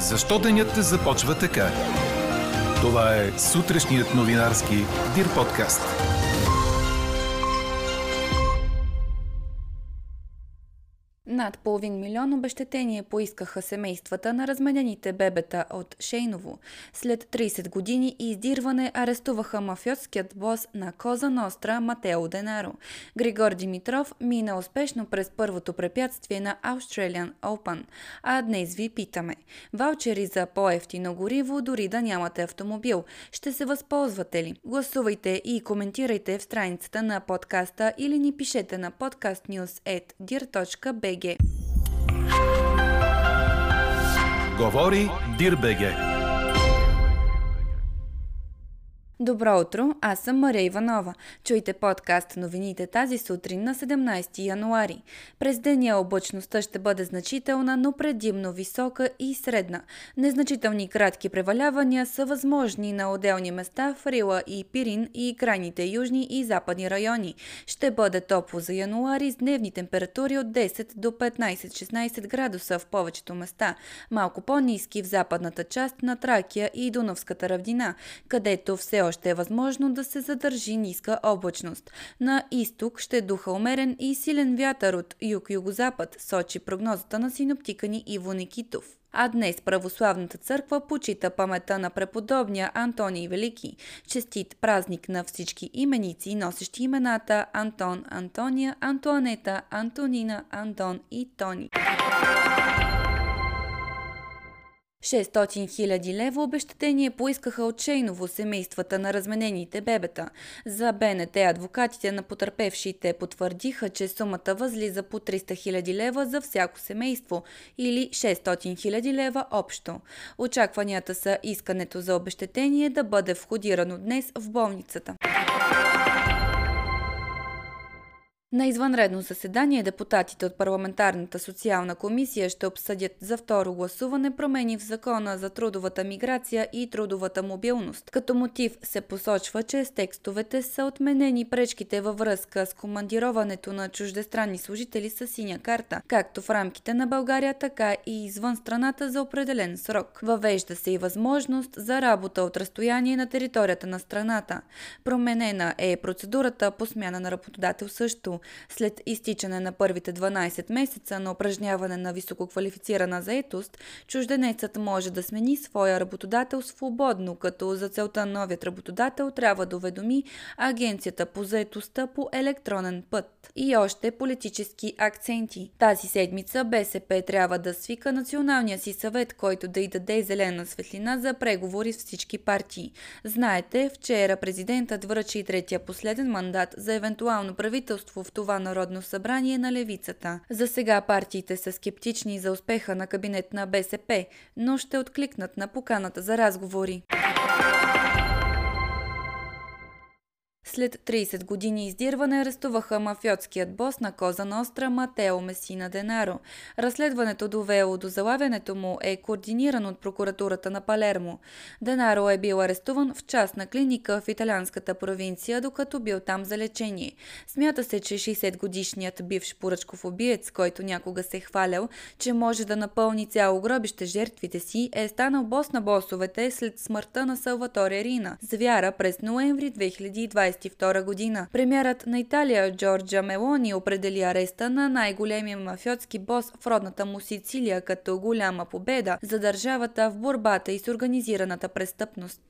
Защо денят започва така? Това е сутрешният новинарски Дир подкаст. Над половин милион обещетение поискаха семействата на разменените бебета от Шейново. След 30 години издирване арестуваха мафиотският бос на Коза Ностра Матео Денаро. Григор Димитров мина успешно през първото препятствие на Australian Open. А днес ви питаме. Ваучери за по-ефтино гориво, дори да нямате автомобил. Ще се възползвате ли? Гласувайте и коментирайте в страницата на подкаста или ни пишете на podcastnews.dir.bg. Говори Дирбеге. Добро утро, аз съм Мария Иванова. Чуйте подкаст новините тази сутрин на 17 януари. През деня облачността ще бъде значителна, но предимно висока и средна. Незначителни кратки превалявания са възможни на отделни места в Рила и Пирин и крайните южни и западни райони. Ще бъде топло за януари с дневни температури от 10 до 15-16 градуса в повечето места, малко по-низки в западната част на Тракия и Дунавската равнина, където все още е възможно да се задържи ниска облачност. На изток ще духа умерен и силен вятър от юг-югозапад, сочи прогнозата на синоптика ни Иво Никитов. А днес православната църква почита памета на преподобния Антоний Велики. Честит празник на всички именици, носещи имената Антон, Антония, Антуанета, Антонина, Антон и Тони. 600 000 лева обещатение поискаха от Шейново семействата на разменените бебета. За БНТ адвокатите на потърпевшите потвърдиха, че сумата възлиза по 300 000 лева за всяко семейство или 600 000 лева общо. Очакванията са искането за обещетение да бъде входирано днес в болницата. На извънредно заседание депутатите от парламентарната социална комисия ще обсъдят за второ гласуване промени в закона за трудовата миграция и трудовата мобилност. Като мотив се посочва, че с текстовете са отменени пречките във връзка с командироването на чуждестранни служители с синя карта, както в рамките на България, така и извън страната за определен срок. Въвежда се и възможност за работа от разстояние на територията на страната. Променена е процедурата по смяна на работодател също. След изтичане на първите 12 месеца на упражняване на висококвалифицирана заетост, чужденецът може да смени своя работодател свободно, като за целта новият работодател трябва да уведоми Агенцията по заетостта по електронен път. И още политически акценти. Тази седмица БСП трябва да свика националния си съвет, който да й даде зелена светлина за преговори с всички партии. Знаете, вчера президентът връчи третия последен мандат за евентуално правителство в това Народно събрание на левицата. За сега партиите са скептични за успеха на кабинет на БСП, но ще откликнат на поканата за разговори. След 30 години издирване арестуваха мафиотският бос на Коза Ностра Матео Месина Денаро. Разследването довело до залавянето му е координирано от прокуратурата на Палермо. Денаро е бил арестуван в частна клиника в италианската провинция, докато бил там за лечение. Смята се, че 60-годишният бивш поръчков убиец, който някога се е хвалял, че може да напълни цяло гробище жертвите си, е станал бос на босовете след смъртта на Салваторе Рина, звяра през ноември 2020 1922 година. Премьерът на Италия Джорджа Мелони определи ареста на най-големия мафиотски бос в родната му Сицилия като голяма победа за държавата в борбата и с организираната престъпност.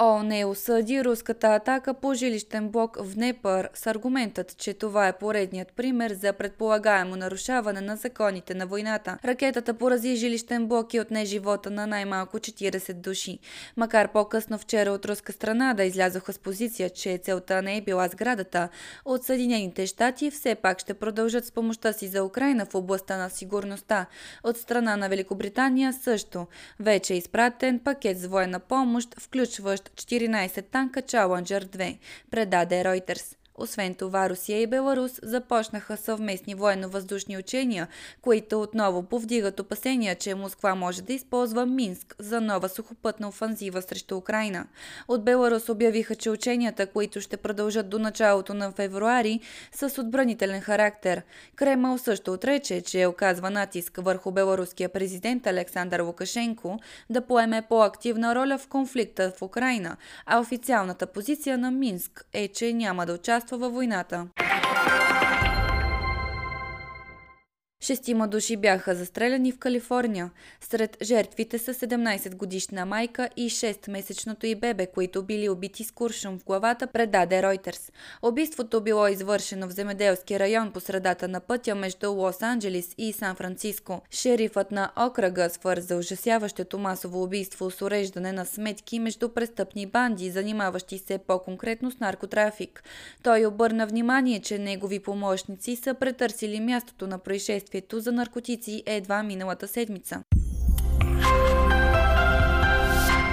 ООН е осъди руската атака по жилищен блок в Днепър с аргументът, че това е поредният пример за предполагаемо нарушаване на законите на войната. Ракетата порази жилищен блок и отне живота на най-малко 40 души. Макар по-късно вчера от руска страна да излязоха с позиция, че целта не е била сградата, от Съединените щати все пак ще продължат с помощта си за Украина в областта на сигурността. От страна на Великобритания също. Вече е изпратен пакет с военна помощ, включващ 14 танка Challenger 2, предаде Reuters. Освен това, Русия и Беларус започнаха съвместни военно-въздушни учения, които отново повдигат опасения, че Москва може да използва Минск за нова сухопътна офанзива срещу Украина. От Беларус обявиха, че ученията, които ще продължат до началото на февруари, са с отбранителен характер. Кремъл също отрече, че оказва натиск върху беларуския президент Александър Лукашенко да поеме по-активна роля в конфликта в Украина, а официалната позиция на Минск е, че няма да участва във войната. Шестима души бяха застреляни в Калифорния. Сред жертвите са 17-годишна майка и 6-месечното и бебе, които били убити с куршум в главата, предаде Ройтерс. Убийството било извършено в земеделски район по средата на пътя между Лос-Анджелис и Сан-Франциско. Шерифът на окръга свърза ужасяващото масово убийство с уреждане на сметки между престъпни банди, занимаващи се по-конкретно с наркотрафик. Той обърна внимание, че негови помощници са претърсили мястото на происшествие действието за наркотици е едва миналата седмица.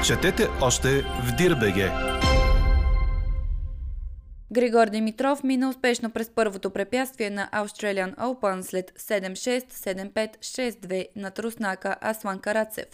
Четете още в Дирбеге! Григор Димитров мина успешно през първото препятствие на Australian Open след 7-6, 7-5, 6-2 над Руснака Аслан Карацев.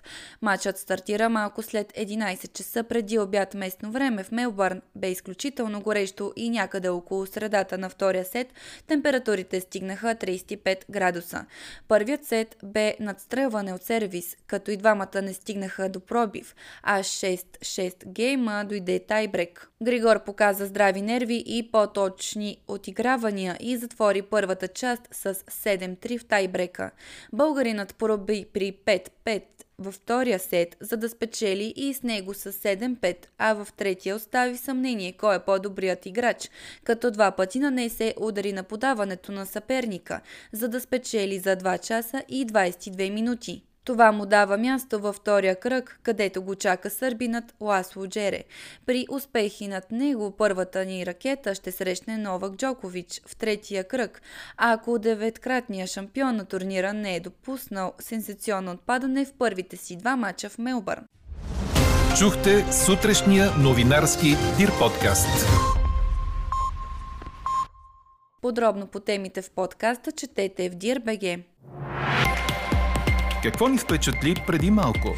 Матчът стартира малко след 11 часа преди обяд местно време в Мелбърн. Бе изключително горещо и някъде около средата на втория сет температурите стигнаха 35 градуса. Първият сет бе надстрелване от сервис, като и двамата не стигнаха до пробив, а 6-6 гейма дойде тайбрек. Григор показа здрави нерви и по-точни отигравания и затвори първата част с 7-3 в тайбрека. Българинът пороби при 5-5 във втория сет, за да спечели и с него с 7-5, а в третия остави съмнение кой е по-добрият играч, като два пъти нанесе удари на подаването на съперника, за да спечели за 2 часа и 22 минути. Това му дава място във втория кръг, където го чака сърбинът Ласло Джере. При успехи над него първата ни ракета ще срещне Новак Джокович в третия кръг, а ако деветкратният шампион на турнира не е допуснал сенсационно отпадане в първите си два мача в Мелбърн. Чухте сутрешния новинарски Дир подкаст. Подробно по темите в подкаста четете в Дир.бг. Какво ни впечатли преди малко?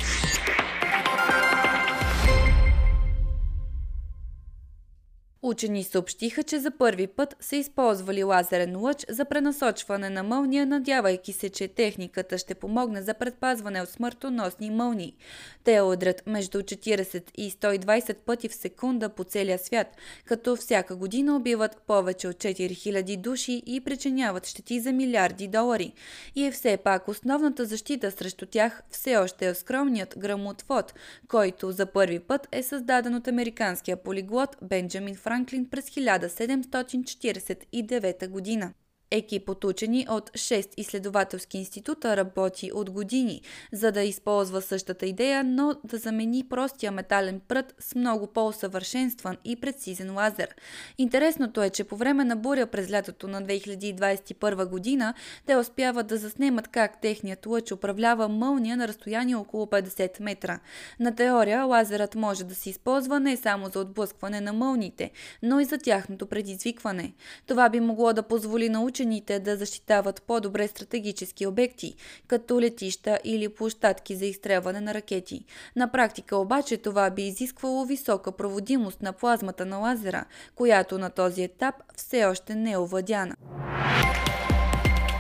Учени съобщиха, че за първи път са използвали лазерен лъч за пренасочване на мълния, надявайки се, че техниката ще помогне за предпазване от смъртоносни мълнии. Те удрят между 40 и 120 пъти в секунда по целия свят, като всяка година убиват повече от 4000 души и причиняват щети за милиарди долари. И е все пак основната защита срещу тях все още е скромният грамотвод, който за първи път е създаден от американския полиглот Бенджамин Франклин през 1749 година. Екип от учени от 6 изследователски института работи от години, за да използва същата идея, но да замени простия метален прът с много по-усъвършенстван и прецизен лазер. Интересното е, че по време на буря през лятото на 2021 година те успяват да заснемат как техният лъч управлява мълния на разстояние около 50 метра. На теория лазерът може да се използва не само за отблъскване на мълните, но и за тяхното предизвикване. Това би могло да позволи на учените да защитават по-добре стратегически обекти, като летища или площадки за изстрелване на ракети. На практика обаче това би изисквало висока проводимост на плазмата на лазера, която на този етап все още не е овладяна.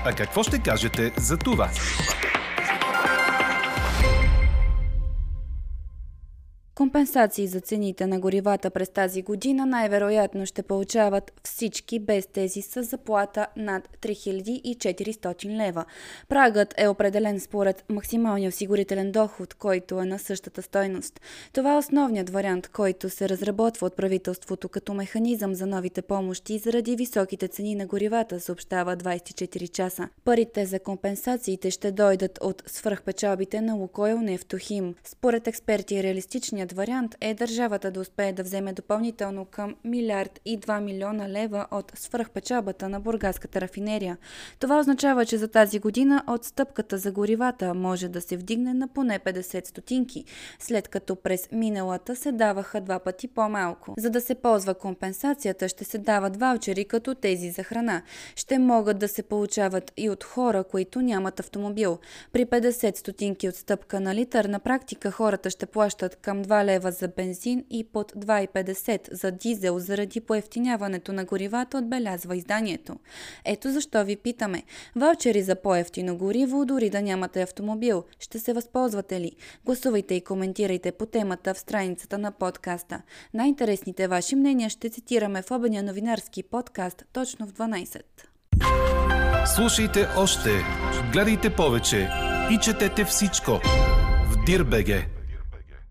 А какво ще кажете за това? Компенсации за цените на горивата през тази година най-вероятно ще получават всички без тези с заплата над 3400 лева. Прагът е определен според максималния осигурителен доход, който е на същата стойност. Това е основният вариант, който се разработва от правителството като механизъм за новите помощи заради високите цени на горивата, съобщава 24 часа. Парите за компенсациите ще дойдат от свръхпечалбите на Лукойл Нефтохим. Според експерти, реалистичният Альтернативният вариант е държавата да успее да вземе допълнително към милиард и 2 милиона лева от свръхпечабата на бургаската рафинерия. Това означава, че за тази година отстъпката за горивата може да се вдигне на поне 50 стотинки, след като през миналата се даваха два пъти по-малко. За да се ползва компенсацията, ще се дават ваучери като тези за храна. Ще могат да се получават и от хора, които нямат автомобил. При 50 стотинки отстъпка на литър на практика хората ще плащат към 2 лева за бензин и под 2,50 за дизел заради поевтиняването на горивата, отбелязва изданието. Ето защо ви питаме. Ваучери за по-ефтино гориво, дори да нямате автомобил. Ще се възползвате ли? Гласувайте и коментирайте по темата в страницата на подкаста. Най-интересните ваши мнения ще цитираме в обедния новинарски подкаст точно в 12. Слушайте още, гледайте повече и четете всичко в Дирбеге.